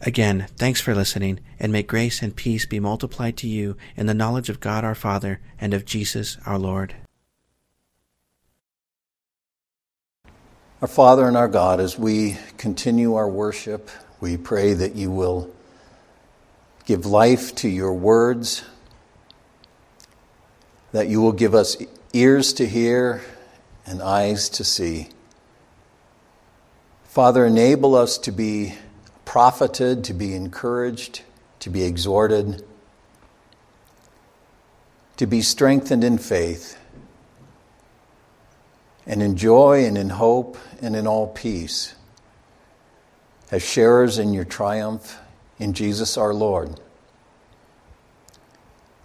Again, thanks for listening, and may grace and peace be multiplied to you in the knowledge of God our Father and of Jesus our Lord. Our Father and our God, as we continue our worship, we pray that you will give life to your words, that you will give us ears to hear and eyes to see. Father, enable us to be profited, to be encouraged, to be exhorted, to be strengthened in faith, and in joy and in hope and in all peace, as sharers in your triumph in Jesus our Lord.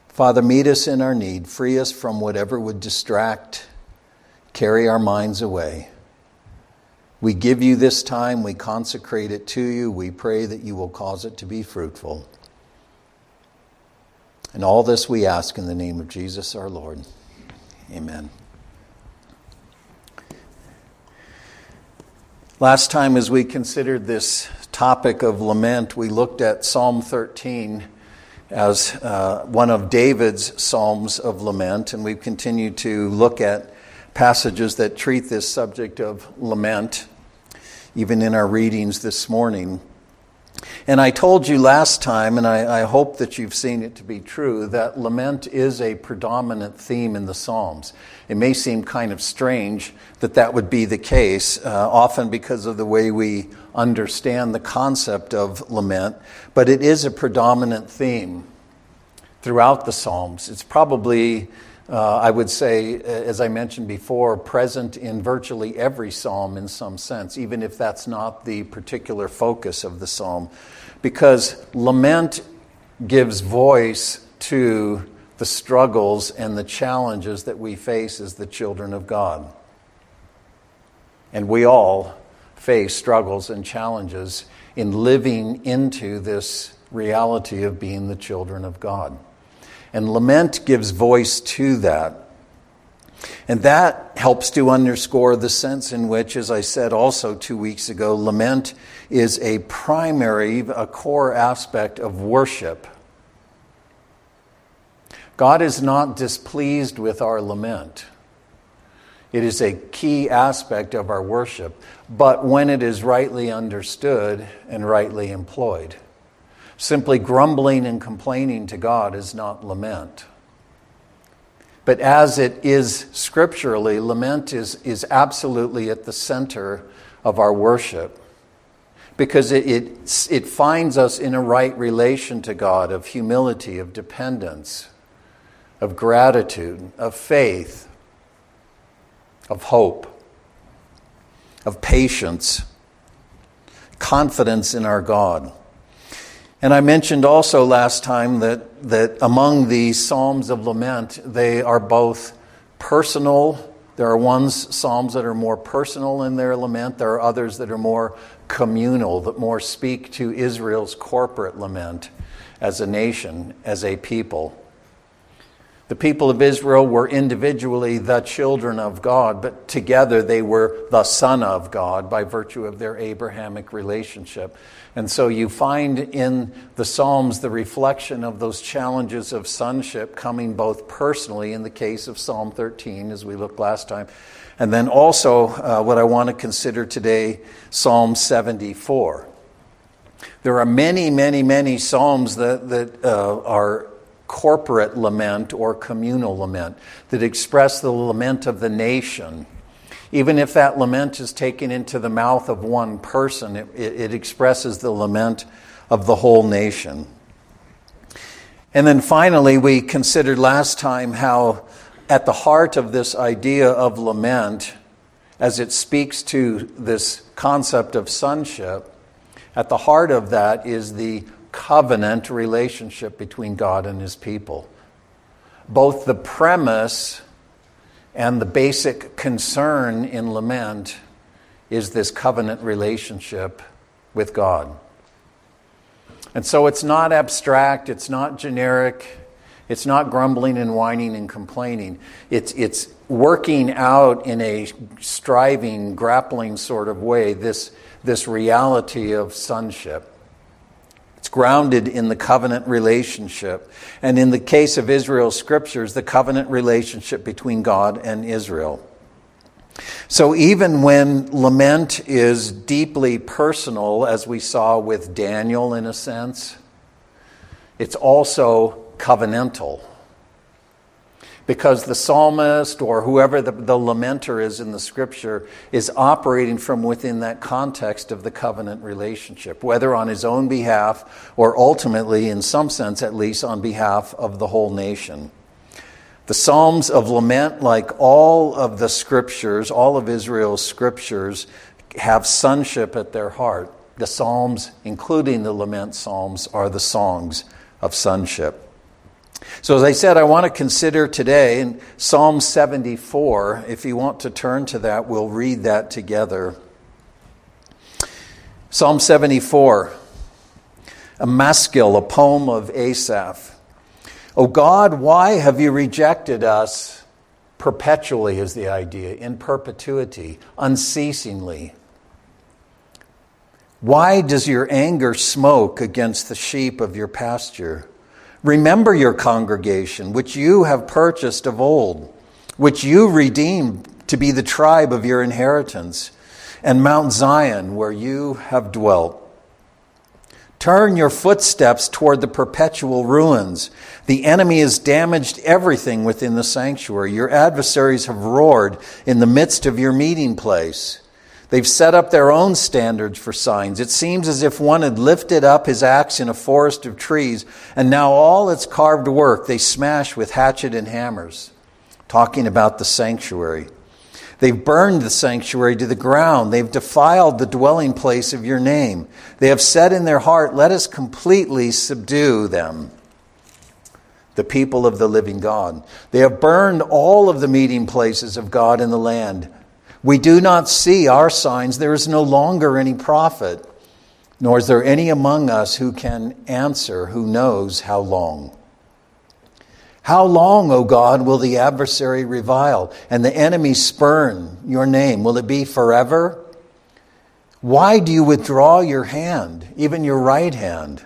Father, meet us in our need, free us from whatever would distract, carry our minds away. We give you this time, we consecrate it to you, we pray that you will cause it to be fruitful. And all this we ask in the name of Jesus our Lord. Amen. Last time, as we considered this topic of lament, we looked at Psalm 13 as uh, one of David's psalms of lament, and we've continued to look at passages that treat this subject of lament, even in our readings this morning. And I told you last time, and I, I, hope that you've seen it to be true, that lament is a predominant theme in the Psalms. It may seem kind of strange that that would be the case, uh, often because of the way we understand the concept of lament, but it is a predominant theme throughout the Psalms. It's probably uh, I would say, uh, as I mentioned before, present in virtually every psalm in some sense, even if that's not the particular focus of the psalm. Because lament gives voice to the struggles and the challenges that we face as the children of God. And we all face struggles and challenges in living into this reality of being the children of God. And lament gives voice to that. And that helps to underscore the sense in which, as I said also two weeks ago, lament is a primary, a core aspect of worship. God is not displeased with our lament. It is a key aspect of our worship, but when it is rightly understood and rightly employed. Simply grumbling and complaining to God is not lament. But as it is scripturally, lament is, is absolutely at the center of our worship because it, it, it finds us in a right relation to God of humility, of dependence, of gratitude, of faith, of hope, of patience, confidence in our God. And I mentioned also last time that, that among the Psalms of Lament, they are both personal. There are ones, Psalms that are more personal in their lament. There are others that are more communal, that more speak to Israel's corporate lament as a nation, as a people. The people of Israel were individually the children of God, but together they were the Son of God by virtue of their Abrahamic relationship. And so you find in the Psalms the reflection of those challenges of sonship coming both personally in the case of Psalm 13, as we looked last time, and then also uh, what I want to consider today, Psalm 74. There are many, many, many Psalms that, that uh, are corporate lament or communal lament that express the lament of the nation even if that lament is taken into the mouth of one person, it, it expresses the lament of the whole nation. And then finally, we considered last time how at the heart of this idea of lament, as it speaks to this concept of sonship, at the heart of that is the covenant relationship between God and his people. Both the premise and the basic concern in lament is this covenant relationship with God. And so it's not abstract, it's not generic, it's not grumbling and whining and complaining. It's, it's working out in a striving, grappling sort of way this, this reality of sonship. It's grounded in the covenant relationship. And in the case of Israel's scriptures, the covenant relationship between God and Israel. So even when lament is deeply personal, as we saw with Daniel in a sense, it's also covenantal because the psalmist or whoever the, the, lamenter is in the scripture is operating from within that context of the covenant relationship, whether on his own behalf or ultimately, in some sense at least, on behalf of the whole nation. The Psalms of Lament, like all of the scriptures, all of Israel's scriptures, have sonship at their heart. The Psalms, including the Lament Psalms, are the songs of sonship. So, as I said, I want to consider today in Psalm 74. If you want to turn to that, we'll read that together. Psalm 74, a maskil, a poem of Asaph. O God, why have you rejected us? Perpetually is the idea, in perpetuity, unceasingly. Why does your anger smoke against the sheep of your pasture? Remember your congregation, which you have purchased of old, which you redeemed to be the tribe of your inheritance, and Mount Zion, where you have dwelt. Turn your footsteps toward the perpetual ruins. The enemy has damaged everything within the sanctuary. Your adversaries have roared in the midst of your meeting place. They've set up their own standards for signs. It seems as if one had lifted up his axe in a forest of trees, and now all its carved work they smash with hatchet and hammers. Talking about the sanctuary. They've burned the sanctuary to the ground. They've defiled the dwelling place of your name. They have said in their heart, Let us completely subdue them, the people of the living God. They have burned all of the meeting places of God in the land. We do not see our signs. There is no longer any prophet, nor is there any among us who can answer, who knows how long. How long, O God, will the adversary revile and the enemy spurn your name? Will it be forever? Why do you withdraw your hand, even your right hand?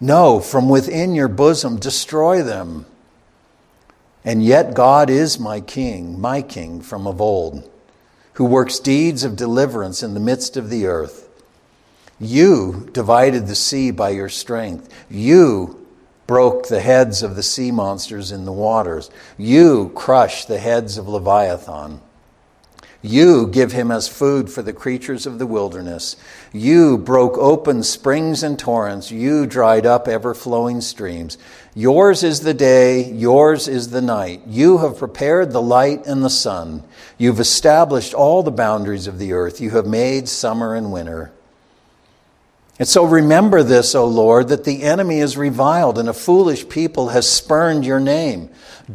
No, from within your bosom, destroy them. And yet God is my king, my king from of old, who works deeds of deliverance in the midst of the earth. You divided the sea by your strength. You broke the heads of the sea monsters in the waters. You crushed the heads of Leviathan. You give him as food for the creatures of the wilderness. You broke open springs and torrents. You dried up ever flowing streams. Yours is the day, yours is the night. You have prepared the light and the sun. You've established all the boundaries of the earth. You have made summer and winter. And so remember this, O Lord, that the enemy is reviled and a foolish people has spurned your name.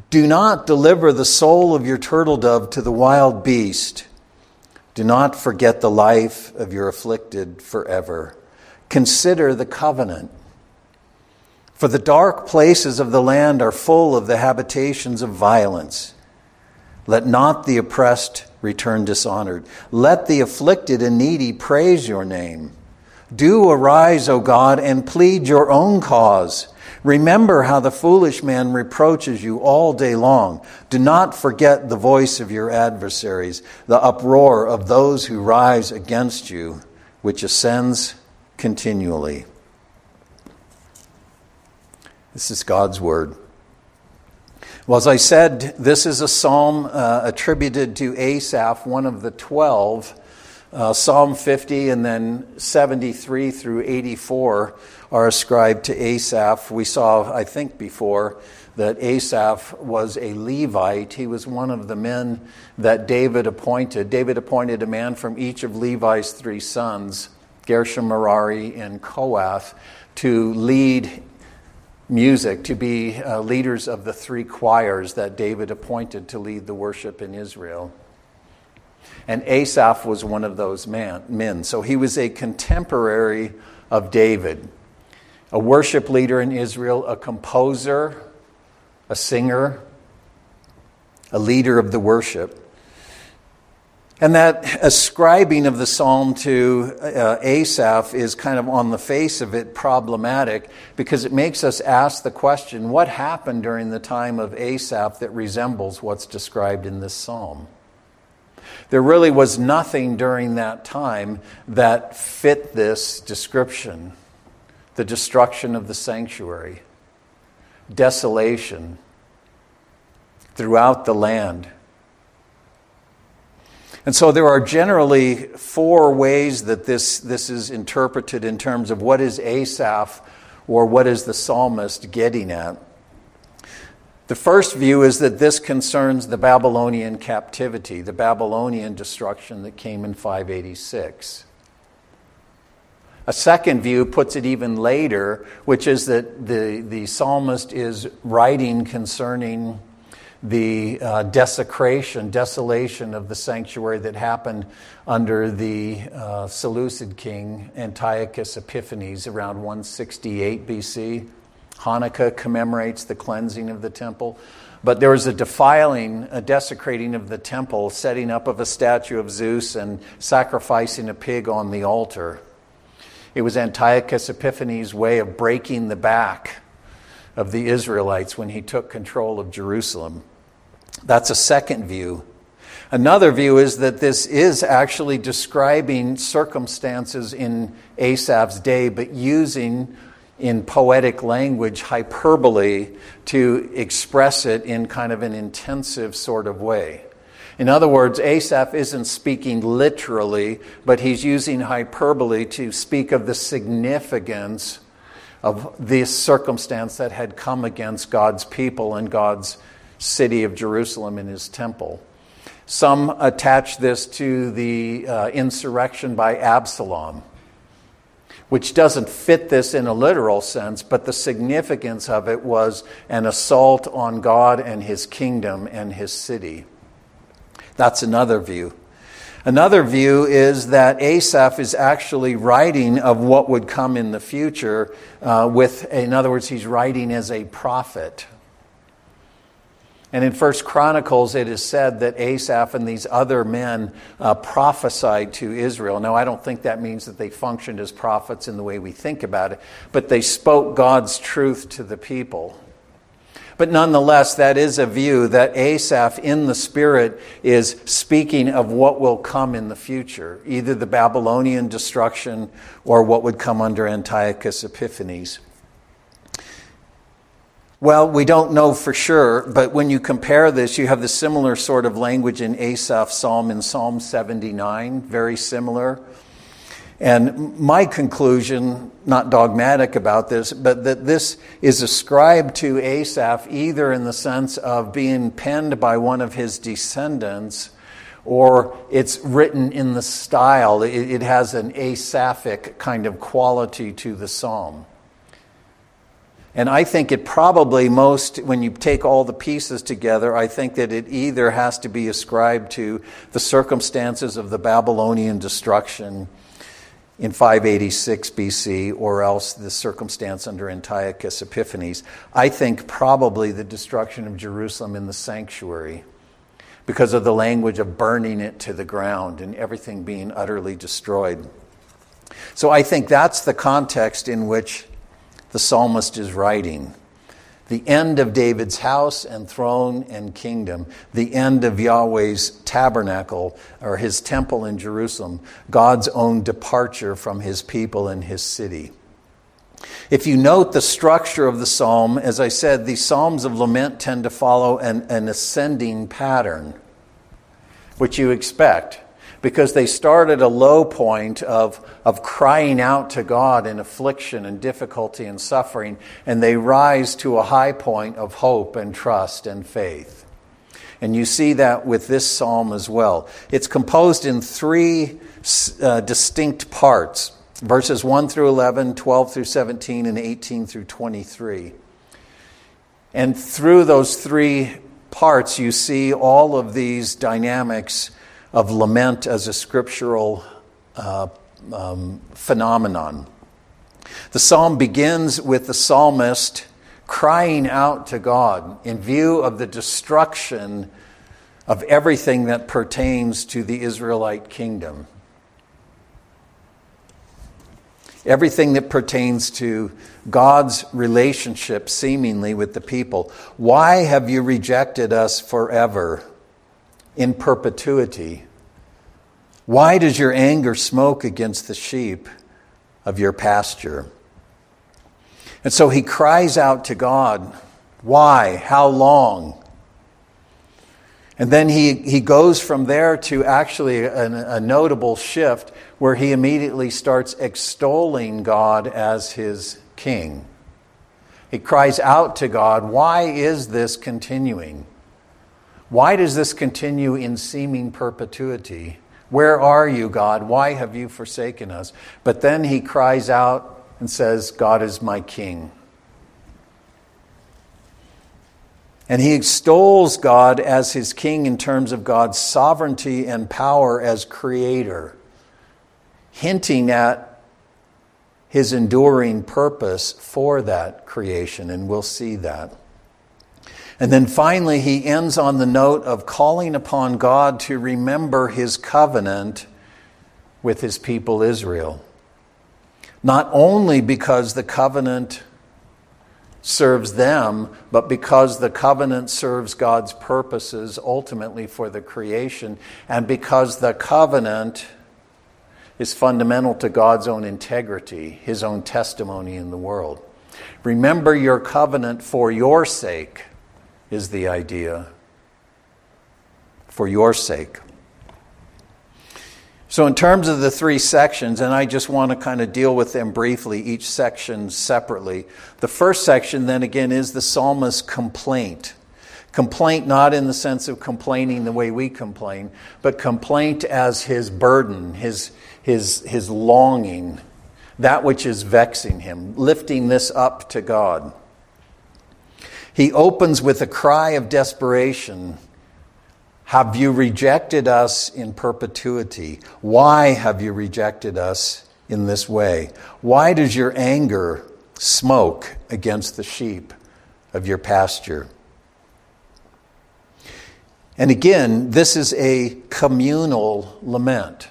Do not deliver the soul of your turtle dove to the wild beast. Do not forget the life of your afflicted forever. Consider the covenant. For the dark places of the land are full of the habitations of violence. Let not the oppressed return dishonored. Let the afflicted and needy praise your name. Do arise, O God, and plead your own cause. Remember how the foolish man reproaches you all day long. Do not forget the voice of your adversaries, the uproar of those who rise against you, which ascends continually. This is God's word. Well, as I said, this is a psalm uh, attributed to Asaph, one of the twelve uh, Psalm 50 and then 73 through 84 are ascribed to Asaph. We saw, I think, before that Asaph was a Levite. He was one of the men that David appointed. David appointed a man from each of Levi's three sons Gershom, Merari, and Kohath to lead music, to be uh, leaders of the three choirs that David appointed to lead the worship in Israel. And Asaph was one of those man, men. So he was a contemporary of David, a worship leader in Israel, a composer, a singer, a leader of the worship. And that ascribing of the psalm to uh, Asaph is kind of on the face of it problematic because it makes us ask the question what happened during the time of Asaph that resembles what's described in this psalm? There really was nothing during that time that fit this description the destruction of the sanctuary, desolation throughout the land and so there are generally four ways that this, this is interpreted in terms of what is Asaph or what is the psalmist getting at. The first view is that this concerns the Babylonian captivity, the Babylonian destruction that came in 586. A second view puts it even later, which is that the, the psalmist is writing concerning the uh, desecration, desolation of the sanctuary that happened under the uh, Seleucid king Antiochus Epiphanes around 168 BC. Hanukkah commemorates the cleansing of the temple. But there was a defiling, a desecrating of the temple, setting up of a statue of Zeus and sacrificing a pig on the altar. It was Antiochus Epiphanes' way of breaking the back of the Israelites when he took control of Jerusalem. That's a second view. Another view is that this is actually describing circumstances in Asaph's day, but using in poetic language hyperbole to express it in kind of an intensive sort of way. In other words, Asaph isn't speaking literally, but he's using hyperbole to speak of the significance of this circumstance that had come against God's people and God's city of Jerusalem and his temple. Some attach this to the uh, insurrection by Absalom, which doesn't fit this in a literal sense, but the significance of it was an assault on God and his kingdom and his city. That's another view. Another view is that Asaph is actually writing of what would come in the future, uh, with, in other words, he's writing as a prophet. And in First Chronicles, it is said that Asaph and these other men uh, prophesied to Israel. Now, I don't think that means that they functioned as prophets in the way we think about it, but they spoke God's truth to the people. But nonetheless, that is a view that Asaph in the Spirit is speaking of what will come in the future, either the Babylonian destruction or what would come under Antiochus Epiphanes. Well, we don't know for sure, but when you compare this, you have the similar sort of language in Asaph's psalm in Psalm 79, very similar. And my conclusion, not dogmatic about this, but that this is ascribed to Asaph either in the sense of being penned by one of his descendants or it's written in the style. It, has an Asaphic kind of quality to the psalm. And I think it probably most, when you take all the pieces together, I think that it either has to be ascribed to the circumstances of the Babylonian destruction in 586 BC or else the circumstance under Antiochus Epiphanes. I think probably the destruction of Jerusalem in the sanctuary because of the language of burning it to the ground and everything being utterly destroyed. So I think that's the context in which the psalmist is writing. The end of David's house and throne and kingdom, the end of Yahweh's tabernacle or his temple in Jerusalem, God's own departure from his people and his city. If you note the structure of the psalm, as I said, the psalms of lament tend to follow an, an ascending pattern, which you expect because they start at a low point of, of crying out to God in affliction and difficulty and suffering, and they rise to a high point of hope and trust and faith. And you see that with this psalm as well. It's composed in three uh, distinct parts. verses 1 through 11, 12 through 17, and 18 through 23. And through those three parts, you see all of these dynamics of lament as a scriptural uh, um, phenomenon. The psalm begins with the psalmist crying out to God in view of the destruction of everything that pertains to the Israelite kingdom. Everything that pertains to God's relationship, seemingly, with the people. Why have you rejected us forever in perpetuity? Why does your anger smoke against the sheep of your pasture? And so he cries out to God, Why? How long? And then he, he goes from there to actually a, a notable shift where he immediately starts extolling God as his king. He cries out to God, Why is this continuing? Why does this continue in seeming perpetuity? Where are you, God? Why have you forsaken us? But then he cries out and says, God is my king. And he extols God as his king in terms of God's sovereignty and power as creator, hinting at his enduring purpose for that creation, and we'll see that. And then finally, he ends on the note of calling upon God to remember his covenant with his people Israel. Not only because the covenant serves them, but because the covenant serves God's purposes ultimately for the creation, and because the covenant is fundamental to God's own integrity, his own testimony in the world. Remember your covenant for your sake is the idea. For your sake. So, in terms of the three sections, and I just want to kind of deal with them briefly, each section separately. The first section, then again, is the psalmist's complaint. Complaint not in the sense of complaining the way we complain, but complaint as his burden, his, his, his longing, that which is vexing him, lifting this up to God. He opens with a cry of desperation have you rejected us in perpetuity? Why have you rejected us in this way? Why does your anger smoke against the sheep of your pasture? And again, this is a communal lament.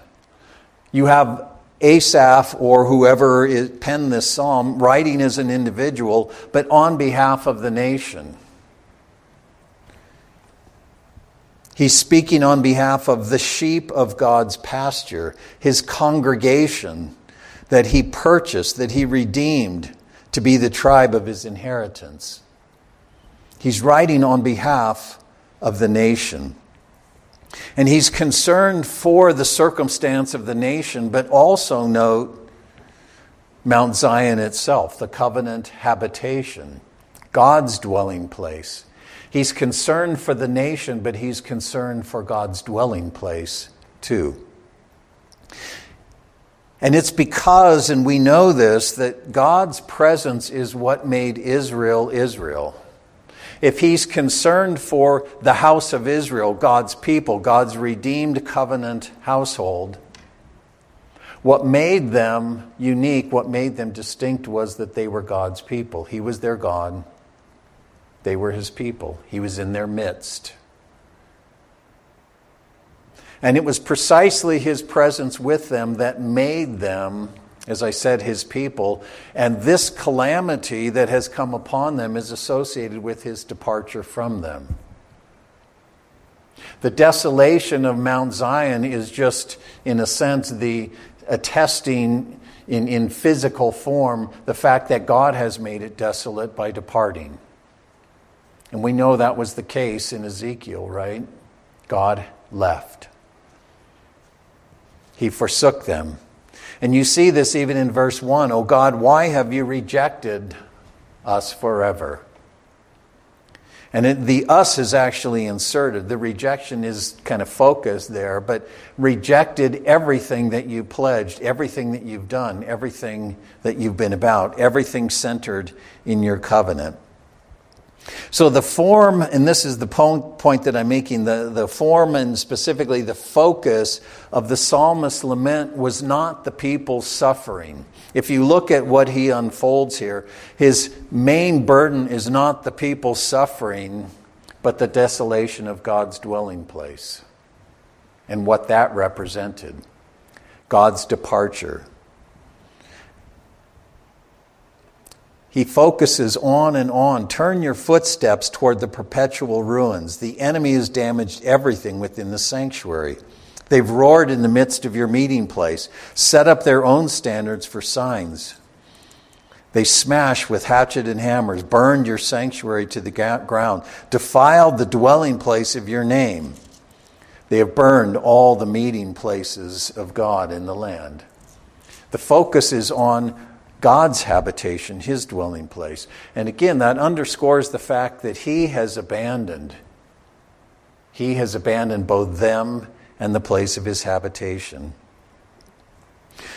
You have Asaph or whoever penned this psalm writing as an individual, but on behalf of the nation. He's speaking on behalf of the sheep of God's pasture, his congregation that he purchased, that he redeemed to be the tribe of his inheritance. He's writing on behalf of the nation. And he's concerned for the circumstance of the nation, but also note Mount Zion itself, the covenant habitation, God's dwelling place. He's concerned for the nation, but he's concerned for God's dwelling place too. And it's because, and we know this, that God's presence is what made Israel Israel. If he's concerned for the house of Israel, God's people, God's redeemed covenant household, what made them unique, what made them distinct was that they were God's people. He was their God, they were his people, he was in their midst. And it was precisely his presence with them that made them, as I said, his people. And this calamity that has come upon them is associated with his departure from them. The desolation of Mount Zion is just, in a sense, the attesting in, in physical form the fact that God has made it desolate by departing. And we know that was the case in Ezekiel, right? God left, He forsook them. And you see this even in verse 1 Oh God, why have you rejected us forever? And it, the us is actually inserted. The rejection is kind of focused there, but rejected everything that you pledged, everything that you've done, everything that you've been about, everything centered in your covenant. So the form, and this is the point that I'm making, the, the form and specifically the focus of the psalmist's lament was not the people's suffering. If you look at what he unfolds here, his main burden is not the people's suffering, but the desolation of God's dwelling place and what that represented God's departure. He focuses on and on. Turn your footsteps toward the perpetual ruins. The enemy has damaged everything within the sanctuary. They've roared in the midst of your meeting place, set up their own standards for signs. They smashed with hatchet and hammers, burned your sanctuary to the ground, defiled the dwelling place of your name. They have burned all the meeting places of God in the land. The focus is on God's habitation, his dwelling place. And again, that underscores the fact that he has abandoned. He has abandoned both them and the place of his habitation.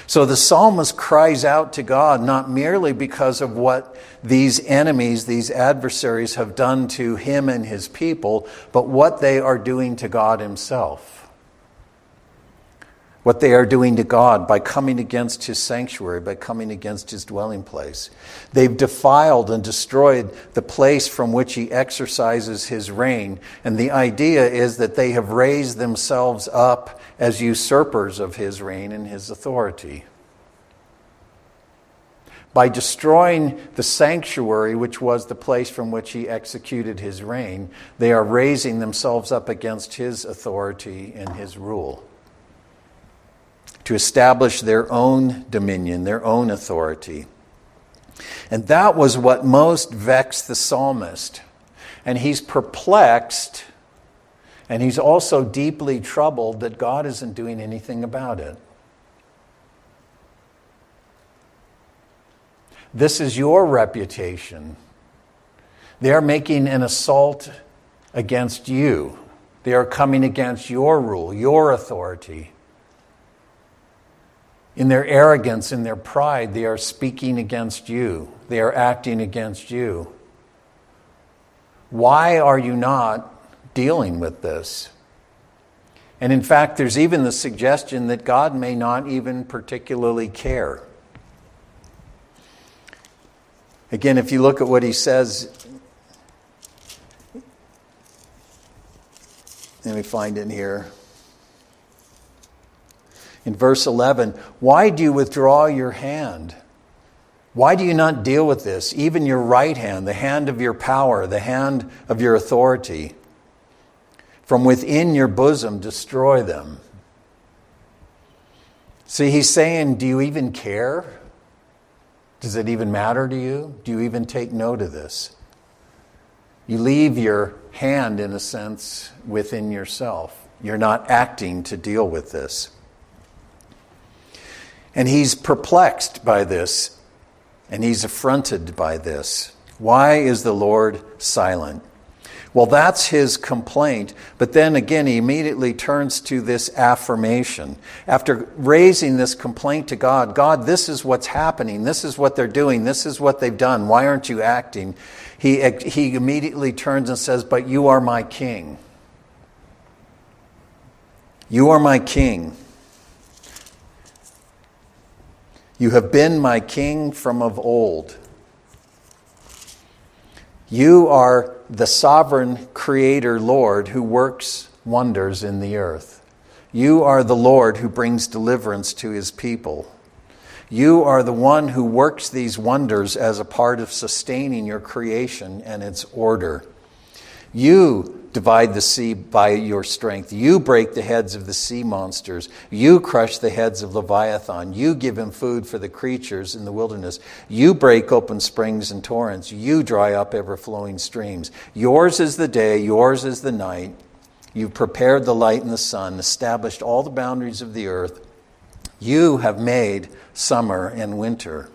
So the psalmist cries out to God not merely because of what these enemies, these adversaries have done to him and his people, but what they are doing to God himself what they are doing to God by coming against his sanctuary, by coming against his dwelling place. They've defiled and destroyed the place from which he exercises his reign. And the idea is that they have raised themselves up as usurpers of his reign and his authority. By destroying the sanctuary, which was the place from which he executed his reign, they are raising themselves up against his authority and his rule to establish their own dominion, their own authority. And that was what most vexed the psalmist. And he's perplexed, and he's also deeply troubled that God isn't doing anything about it. This is your reputation. They are making an assault against you. They are coming against your rule, your authority. In their arrogance, in their pride, they are speaking against you. They are acting against you. Why are you not dealing with this? And in fact, there's even the suggestion that God may not even particularly care. Again, if you look at what he says, let me find it here in verse 11, Why do you withdraw your hand? Why do you not deal with this? Even your right hand, the hand of your power, the hand of your authority. From within your bosom, destroy them. See, he's saying, Do you even care? Does it even matter to you? Do you even take note of this? You leave your hand, in a sense, within yourself. You're not acting to deal with this. And he's perplexed by this, and he's affronted by this. Why is the Lord silent? Well, that's his complaint. But then again, he immediately turns to this affirmation. After raising this complaint to God, God, this is what's happening. This is what they're doing. This is what they've done. Why aren't you acting? He, he immediately turns and says, But you are my king. You are my king. You have been my king from of old. You are the sovereign creator Lord who works wonders in the earth. You are the Lord who brings deliverance to his people. You are the one who works these wonders as a part of sustaining your creation and its order. You divide the sea by your strength. You break the heads of the sea monsters. You crush the heads of Leviathan. You give him food for the creatures in the wilderness. You break open springs and torrents. You dry up ever flowing streams. Yours is the day, yours is the night. You've prepared the light and the sun, established all the boundaries of the earth. You have made summer and winter.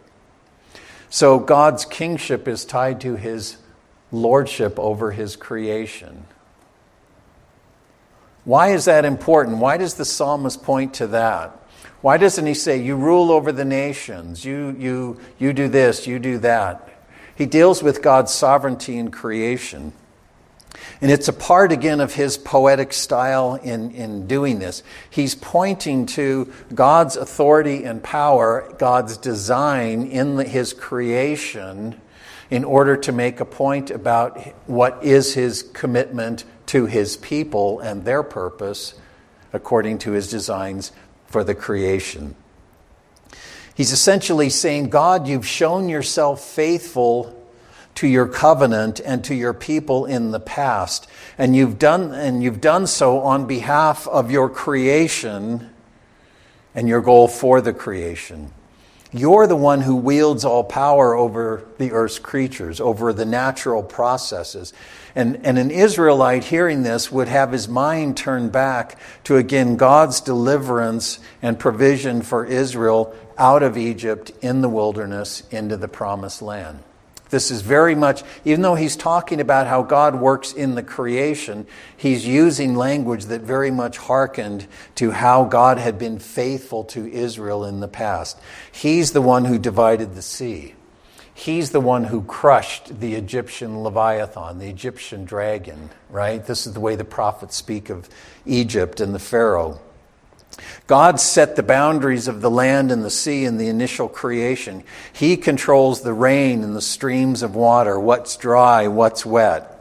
So God's kingship is tied to his lordship over his creation. Why is that important? Why does the psalmist point to that? Why doesn't he say, You rule over the nations, you, you, you do this, you do that? He deals with God's sovereignty in creation. And it's a part, again, of his poetic style in, in doing this. He's pointing to God's authority and power, God's design in the, his creation, in order to make a point about what is his commitment to his people and their purpose according to his designs for the creation. He's essentially saying, God, you've shown yourself faithful to your covenant and to your people in the past. And you've done, and you've done so on behalf of your creation and your goal for the creation. You're the one who wields all power over the earth's creatures, over the natural processes. And, and an Israelite hearing this would have his mind turned back to again God's deliverance and provision for Israel out of Egypt in the wilderness into the promised land. This is very much, even though he's talking about how God works in the creation, he's using language that very much hearkened to how God had been faithful to Israel in the past. He's the one who divided the sea. He's the one who crushed the Egyptian Leviathan, the Egyptian dragon, right? This is the way the prophets speak of Egypt and the Pharaoh. God set the boundaries of the land and the sea in the initial creation. He controls the rain and the streams of water, what's dry, what's wet.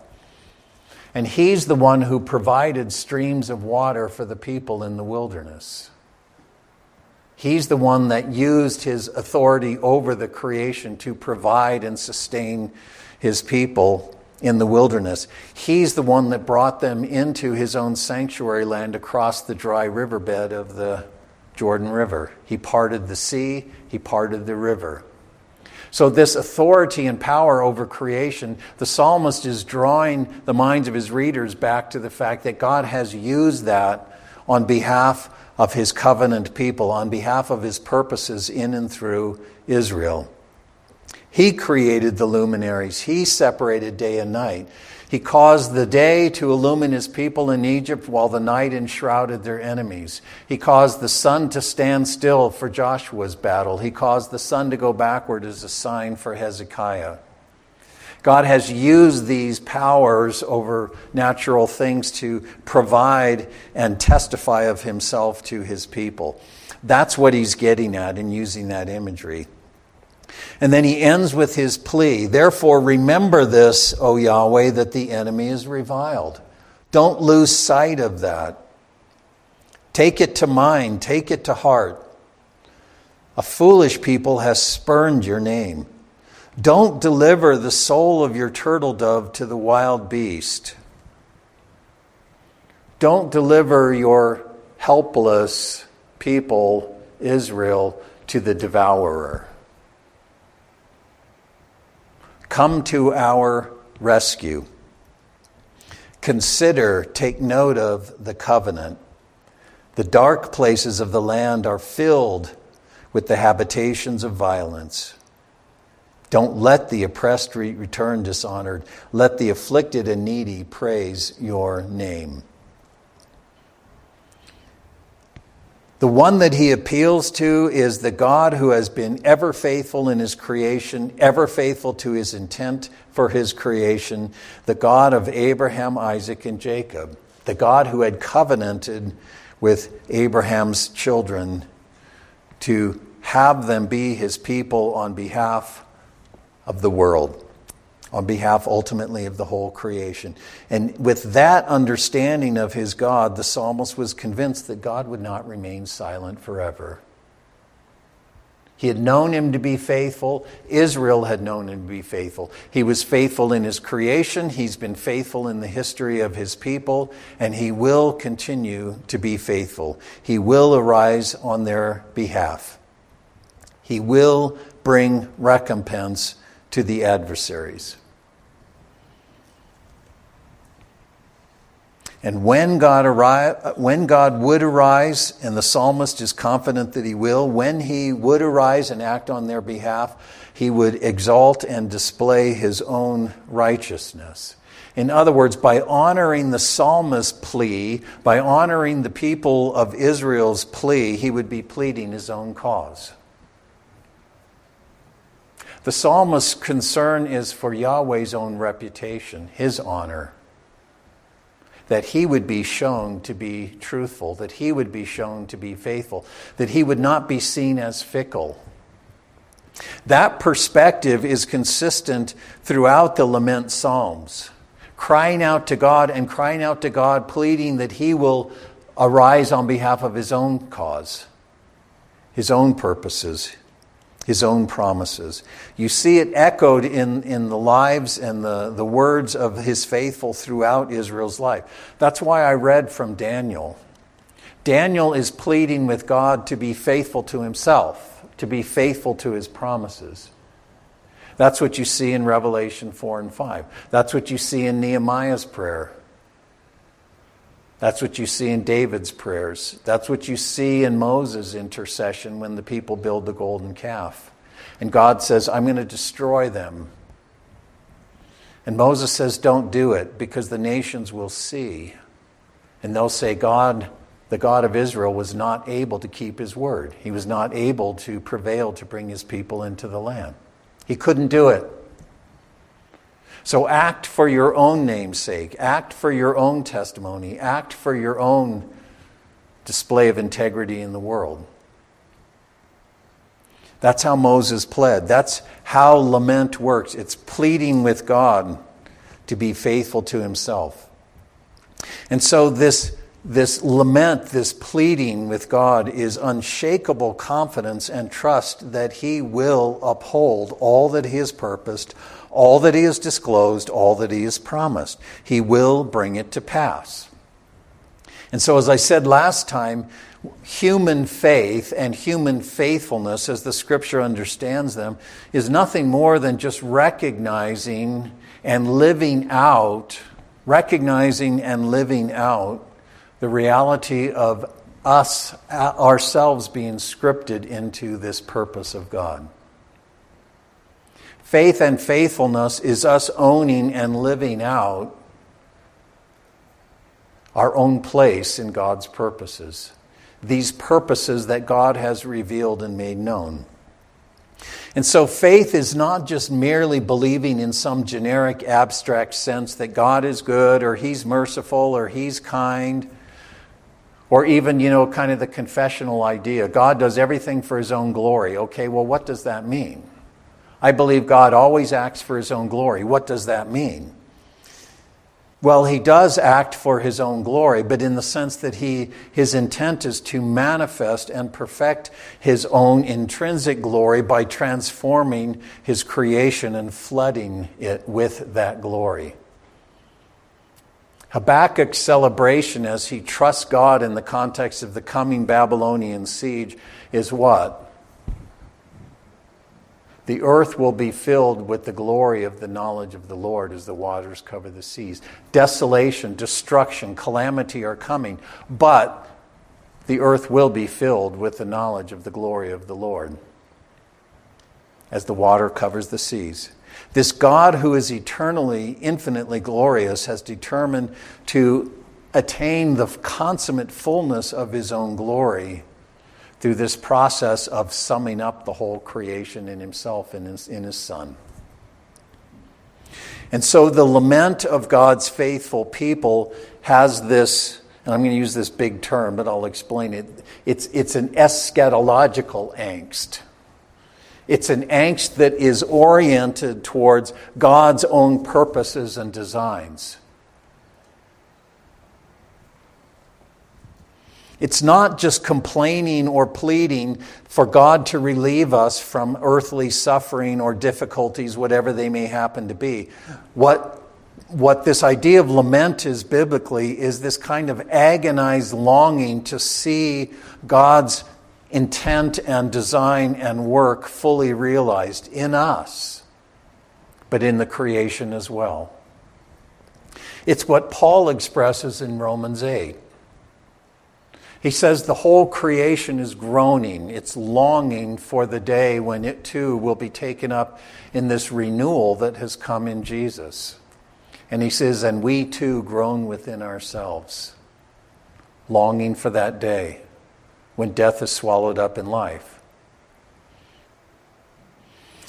And He's the one who provided streams of water for the people in the wilderness. He's the one that used His authority over the creation to provide and sustain His people in the wilderness. He's the one that brought them into his own sanctuary land across the dry riverbed of the Jordan River. He parted the sea, he parted the river. So, this authority and power over creation, the psalmist is drawing the minds of his readers back to the fact that God has used that on behalf of his covenant people, on behalf of his purposes in and through Israel. He created the luminaries. He separated day and night. He caused the day to illumine his people in Egypt while the night enshrouded their enemies. He caused the sun to stand still for Joshua's battle. He caused the sun to go backward as a sign for Hezekiah. God has used these powers over natural things to provide and testify of himself to his people. That's what he's getting at in using that imagery. And then he ends with his plea Therefore, remember this, O Yahweh, that the enemy is reviled. Don't lose sight of that. Take it to mind, take it to heart. A foolish people has spurned your name. Don't deliver the soul of your turtle dove to the wild beast. Don't deliver your helpless people, Israel, to the devourer. Come to our rescue. Consider, take note of the covenant. The dark places of the land are filled with the habitations of violence. Don't let the oppressed return dishonored. Let the afflicted and needy praise your name. The one that he appeals to is the God who has been ever faithful in his creation, ever faithful to his intent for his creation, the God of Abraham, Isaac, and Jacob, the God who had covenanted with Abraham's children to have them be his people on behalf of the world on behalf ultimately of the whole creation. And with that understanding of his God, the psalmist was convinced that God would not remain silent forever. He had known him to be faithful. Israel had known him to be faithful. He was faithful in his creation. He's been faithful in the history of his people, and he will continue to be faithful. He will arise on their behalf. He will bring recompense to the adversaries. And when God, arri- when God would arise, and the psalmist is confident that he will, when he would arise and act on their behalf, he would exalt and display his own righteousness. In other words, by honoring the psalmist's plea, by honoring the people of Israel's plea, he would be pleading his own cause. The psalmist's concern is for Yahweh's own reputation, his honor. That he would be shown to be truthful, that he would be shown to be faithful, that he would not be seen as fickle. That perspective is consistent throughout the lament psalms, crying out to God and crying out to God, pleading that he will arise on behalf of his own cause, his own purposes, his own promises. You see it echoed in, in the lives and the, the words of his faithful throughout Israel's life. That's why I read from Daniel. Daniel is pleading with God to be faithful to himself, to be faithful to his promises. That's what you see in Revelation 4 and 5. That's what you see in Nehemiah's prayer. That's what you see in David's prayers. That's what you see in Moses' intercession when the people build the golden calf. And God says, I'm going to destroy them. And Moses says, Don't do it because the nations will see. And they'll say, God, the God of Israel, was not able to keep his word. He was not able to prevail to bring his people into the land. He couldn't do it. So act for your own name's sake, act for your own testimony, act for your own display of integrity in the world. That's how Moses pled. That's how lament works. It's pleading with God to be faithful to himself. And so this, this lament, this pleading with God is unshakable confidence and trust that he will uphold all that he has purposed, all that he has disclosed, all that he has promised. He will bring it to pass. And so, as I said last time, human faith and human faithfulness, as the scripture understands them, is nothing more than just recognizing and living out, recognizing and living out the reality of us ourselves being scripted into this purpose of God. Faith and faithfulness is us owning and living out our own place in God's purposes. These purposes that God has revealed and made known. And so faith is not just merely believing in some generic abstract sense that God is good or He's merciful or He's kind. Or even, you know, kind of the confessional idea God does everything for His own glory. Okay, well, what does that mean? I believe God always acts for his own glory. What does that mean? Well, he does act for his own glory, but in the sense that he, his intent is to manifest and perfect his own intrinsic glory by transforming his creation and flooding it with that glory. Habakkuk's celebration as he trusts God in the context of the coming Babylonian siege is what? The earth will be filled with the glory of the knowledge of the Lord as the waters cover the seas. Desolation, destruction, calamity are coming, but the earth will be filled with the knowledge of the glory of the Lord as the water covers the seas. This God who is eternally, infinitely glorious has determined to attain the consummate fullness of his own glory through this process of summing up the whole creation in himself and in his, in his son. And so the lament of God's faithful people has this, and I'm going to use this big term, but I'll explain it. It's, it's an eschatological angst. It's an angst that is oriented towards God's own purposes and designs. It's not just complaining or pleading for God to relieve us from earthly suffering or difficulties, whatever they may happen to be. What, what this idea of lament is biblically is this kind of agonized longing to see God's intent and design and work fully realized in us, but in the creation as well. It's what Paul expresses in Romans 8. He says the whole creation is groaning, it's longing for the day when it too will be taken up in this renewal that has come in Jesus. And he says, and we too groan within ourselves, longing for that day when death is swallowed up in life.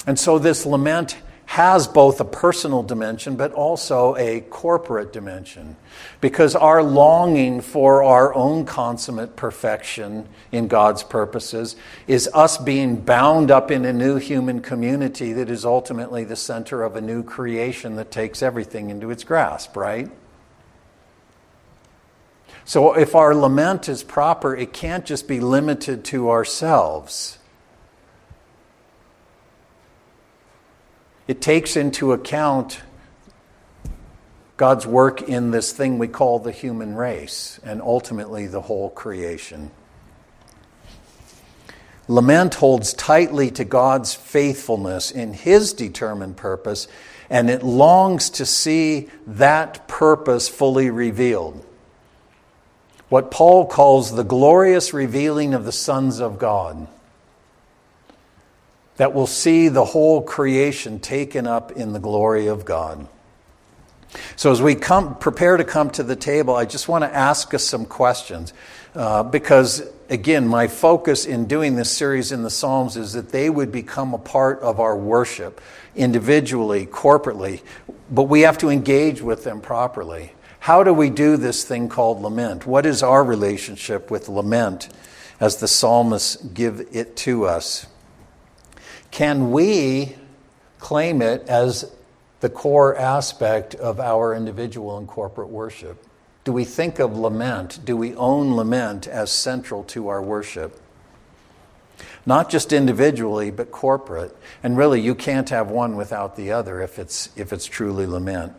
And so this lament has both a personal dimension but also a corporate dimension because our longing for our own consummate perfection in God's purposes is us being bound up in a new human community that is ultimately the center of a new creation that takes everything into its grasp, right? So if our lament is proper, it can't just be limited to ourselves. It takes into account God's work in this thing we call the human race and ultimately the whole creation. Lament holds tightly to God's faithfulness in His determined purpose, and it longs to see that purpose fully revealed. What Paul calls the glorious revealing of the sons of God that will see the whole creation taken up in the glory of God. So, as we come, prepare to come to the table, I just want to ask us some questions. Uh, because, again, my focus in doing this series in the Psalms is that they would become a part of our worship, individually, corporately, but we have to engage with them properly. How do we do this thing called lament? What is our relationship with lament as the psalmists give it to us? Can we claim it as the core aspect of our individual and corporate worship? Do we think of lament? Do we own lament as central to our worship? Not just individually, but corporate. And really, you can't have one without the other if it's, if it's truly lament.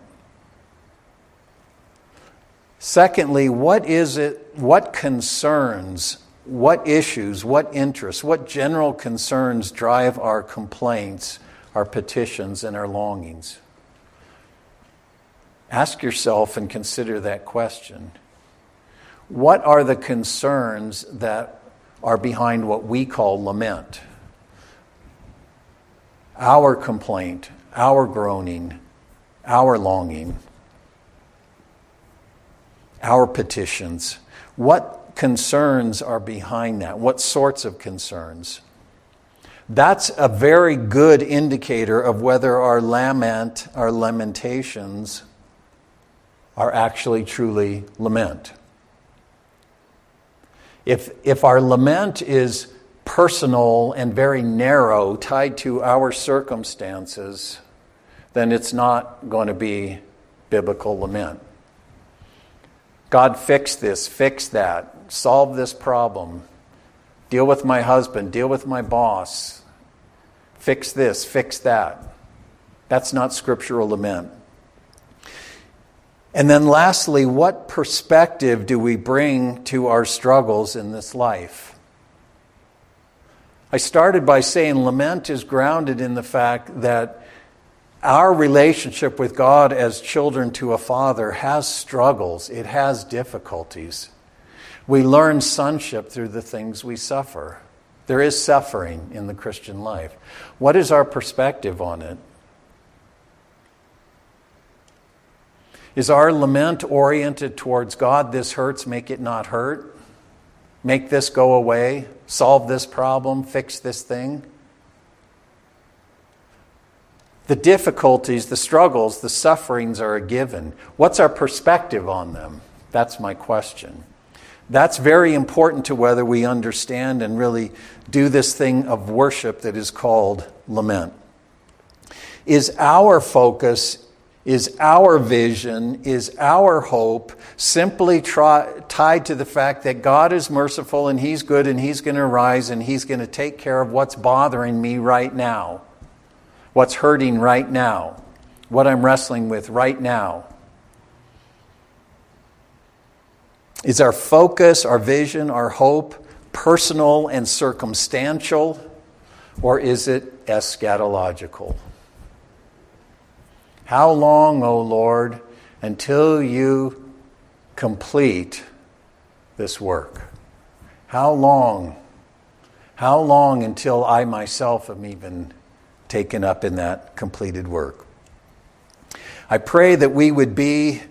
Secondly, what is it, what concerns what issues, what interests, what general concerns drive our complaints, our petitions, and our longings? Ask yourself and consider that question. What are the concerns that are behind what we call lament? Our complaint, our groaning, our longing, our petitions. What concerns are behind that? What sorts of concerns? That's a very good indicator of whether our lament, our lamentations, are actually truly lament. If, if our lament is personal and very narrow, tied to our circumstances, then it's not going to be biblical lament. God, fix this, fix that solve this problem, deal with my husband, deal with my boss, fix this, fix that. That's not scriptural lament. And then, lastly, what perspective do we bring to our struggles in this life? I started by saying lament is grounded in the fact that our relationship with God as children to a father has struggles, it has difficulties. We learn sonship through the things we suffer. There is suffering in the Christian life. What is our perspective on it? Is our lament oriented towards God, this hurts, make it not hurt? Make this go away? Solve this problem? Fix this thing? The difficulties, the struggles, the sufferings are a given. What's our perspective on them? That's my question. That's very important to whether we understand and really do this thing of worship that is called lament. Is our focus, is our vision, is our hope simply try, tied to the fact that God is merciful and He's good and He's going to rise and He's going to take care of what's bothering me right now, what's hurting right now, what I'm wrestling with right now? Is our focus, our vision, our hope personal and circumstantial, or is it eschatological? How long, O Lord, until you complete this work. How long? How long until I myself am even taken up in that completed work? I pray that we would be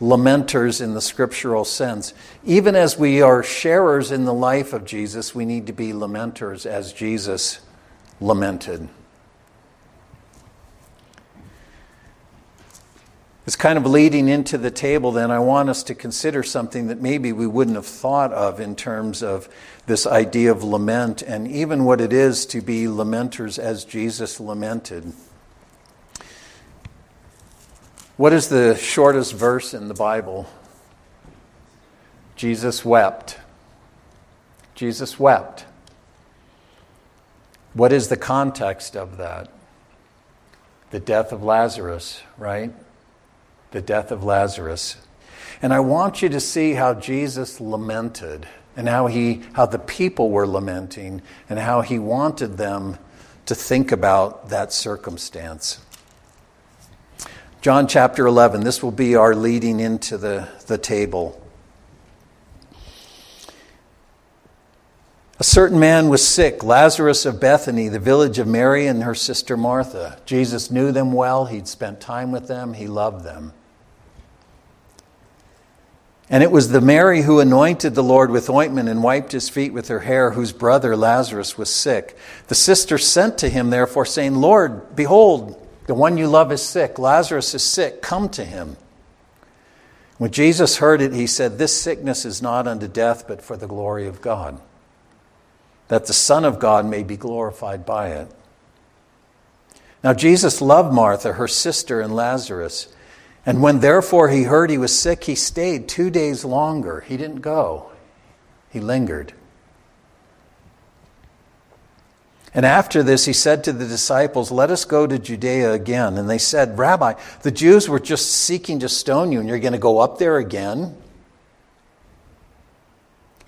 lamenters in the scriptural sense. Even as we are sharers in the life of Jesus, we need to be lamenters as Jesus lamented. It's kind of leading into the table, then I want us to consider something that maybe we wouldn't have thought of in terms of this idea of lament and even what it is to be lamenters as Jesus lamented. What is the shortest verse in the Bible? Jesus wept. Jesus wept. What is the context of that? The death of Lazarus, right? The death of Lazarus. And I want you to see how Jesus lamented and how he how the people were lamenting and how he wanted them to think about that circumstance. John chapter 11, this will be our leading into the, the table. A certain man was sick, Lazarus of Bethany, the village of Mary and her sister Martha. Jesus knew them well, he'd spent time with them, he loved them. And it was the Mary who anointed the Lord with ointment and wiped his feet with her hair, whose brother Lazarus was sick. The sister sent to him, therefore, saying, Lord, behold, the one you love is sick. Lazarus is sick. Come to him. When Jesus heard it, he said, This sickness is not unto death, but for the glory of God, that the Son of God may be glorified by it. Now, Jesus loved Martha, her sister, and Lazarus. And when therefore he heard he was sick, he stayed two days longer. He didn't go, he lingered. And after this, he said to the disciples, Let us go to Judea again. And they said, Rabbi, the Jews were just seeking to stone you, and you're going to go up there again?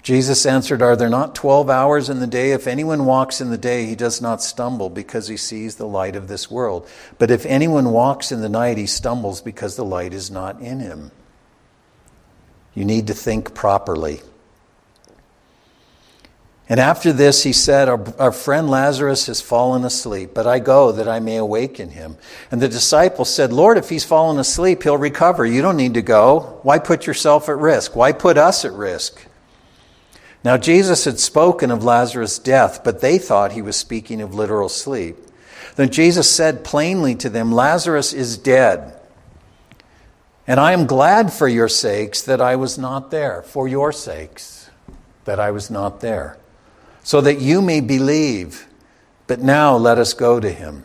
Jesus answered, Are there not 12 hours in the day? If anyone walks in the day, he does not stumble because he sees the light of this world. But if anyone walks in the night, he stumbles because the light is not in him. You need to think properly. And after this, he said, our, our, friend Lazarus has fallen asleep, but I go that I may awaken him. And the disciples said, Lord, if he's fallen asleep, he'll recover. You don't need to go. Why put yourself at risk? Why put us at risk? Now, Jesus had spoken of Lazarus' death, but they thought he was speaking of literal sleep. Then Jesus said plainly to them, Lazarus is dead. And I am glad for your sakes that I was not there, for your sakes that I was not there so that you may believe. But now let us go to him.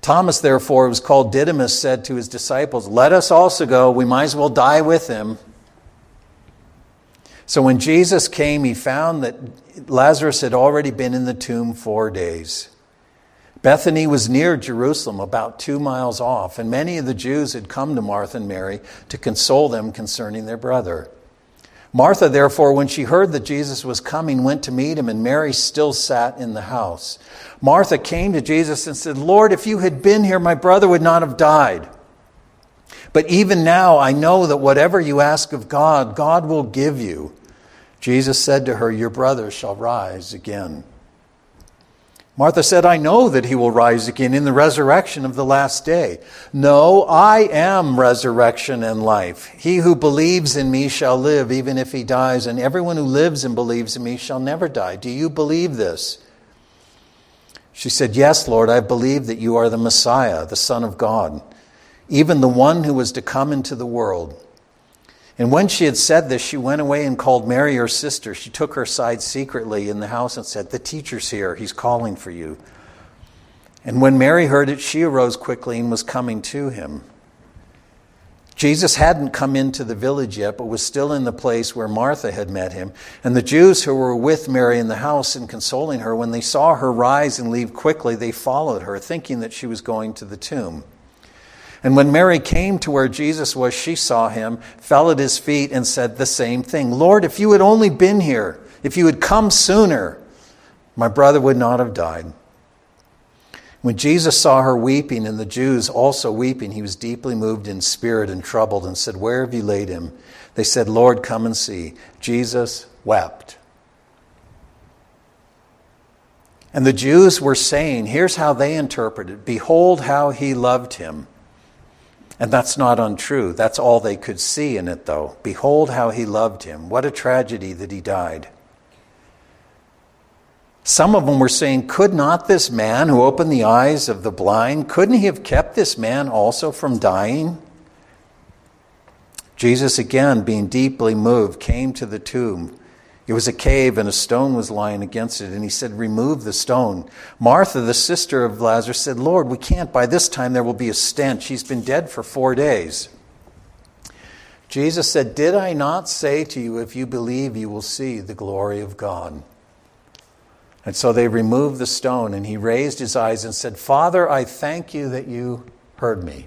Thomas, therefore, was called Didymus, said to his disciples, Let us also go. We might as well die with him. So when Jesus came, he found that Lazarus had already been in the tomb four days. Bethany was near Jerusalem, about two miles off, and many of the Jews had come to Martha and Mary to console them concerning their brother. Martha, therefore, when she heard that Jesus was coming, went to meet him, and Mary still sat in the house. Martha came to Jesus and said, Lord, if you had been here, my brother would not have died. But even now, I know that whatever you ask of God, God will give you. Jesus said to her, Your brother shall rise again. Martha said, I know that he will rise again in the resurrection of the last day. No, I am resurrection and life. He who believes in me shall live even if he dies, and everyone who lives and believes in me shall never die. Do you believe this? She said, Yes, Lord, I believe that you are the Messiah, the Son of God, even the one who was to come into the world. And when she had said this, she went away and called Mary, her sister. She took her aside secretly in the house and said, The teacher's here. He's calling for you. And when Mary heard it, she arose quickly and was coming to him. Jesus hadn't come into the village yet, but was still in the place where Martha had met him. And the Jews who were with Mary in the house and consoling her, when they saw her rise and leave quickly, they followed her, thinking that she was going to the tomb. And when Mary came to where Jesus was, she saw him, fell at his feet, and said the same thing Lord, if you had only been here, if you had come sooner, my brother would not have died. When Jesus saw her weeping and the Jews also weeping, he was deeply moved in spirit and troubled and said, Where have you laid him? They said, Lord, come and see. Jesus wept. And the Jews were saying, here's how they interpreted Behold how he loved him. And that's not untrue. That's all they could see in it, though. Behold how he loved him. What a tragedy that he died. Some of them were saying, Could not this man who opened the eyes of the blind, couldn't he have kept this man also from dying? Jesus, again, being deeply moved, came to the tomb. It was a cave and a stone was lying against it. And he said, Remove the stone. Martha, the sister of Lazarus, said, Lord, we can't. By this time there will be a stench. He's been dead for four days. Jesus said, Did I not say to you, if you believe, you will see the glory of God? And so they removed the stone, and he raised his eyes and said, Father, I thank you that you heard me.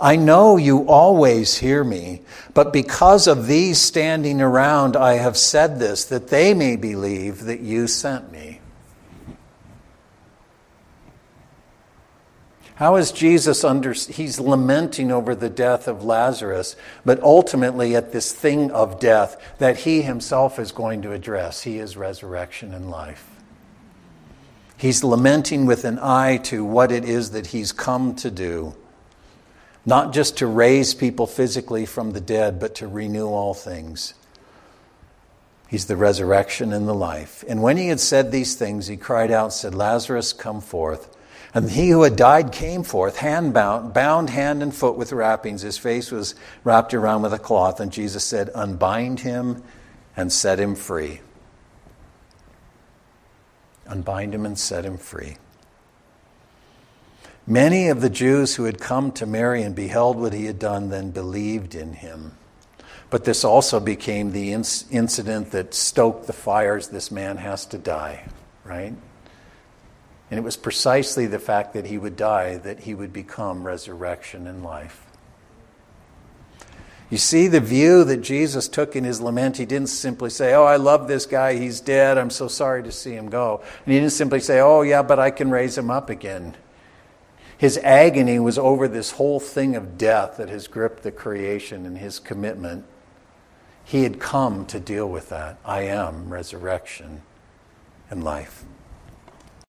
I know you always hear me, but because of these standing around, I have said this, that they may believe that you sent me. How is Jesus under, he's lamenting over the death of Lazarus, but ultimately at this thing of death that he himself is going to address. He is resurrection and life. He's lamenting with an eye to what it is that he's come to do not just to raise people physically from the dead, but to renew all things. He's the resurrection and the life. And when he had said these things, he cried out said, Lazarus, come forth. And he who had died came forth, hand bound, bound hand and foot with wrappings. His face was wrapped around with a cloth. And Jesus said, Unbind him and set him free. Unbind him and set him free. Many of the Jews who had come to Mary and beheld what he had done then believed in him. But this also became the inc- incident that stoked the fires this man has to die, right? And it was precisely the fact that he would die that he would become resurrection and life. You see the view that Jesus took in his lament. He didn't simply say, Oh, I love this guy. He's dead. I'm so sorry to see him go. And he didn't simply say, Oh, yeah, but I can raise him up again. His agony was over this whole thing of death that has gripped the creation and his commitment. He had come to deal with that. I am resurrection and life.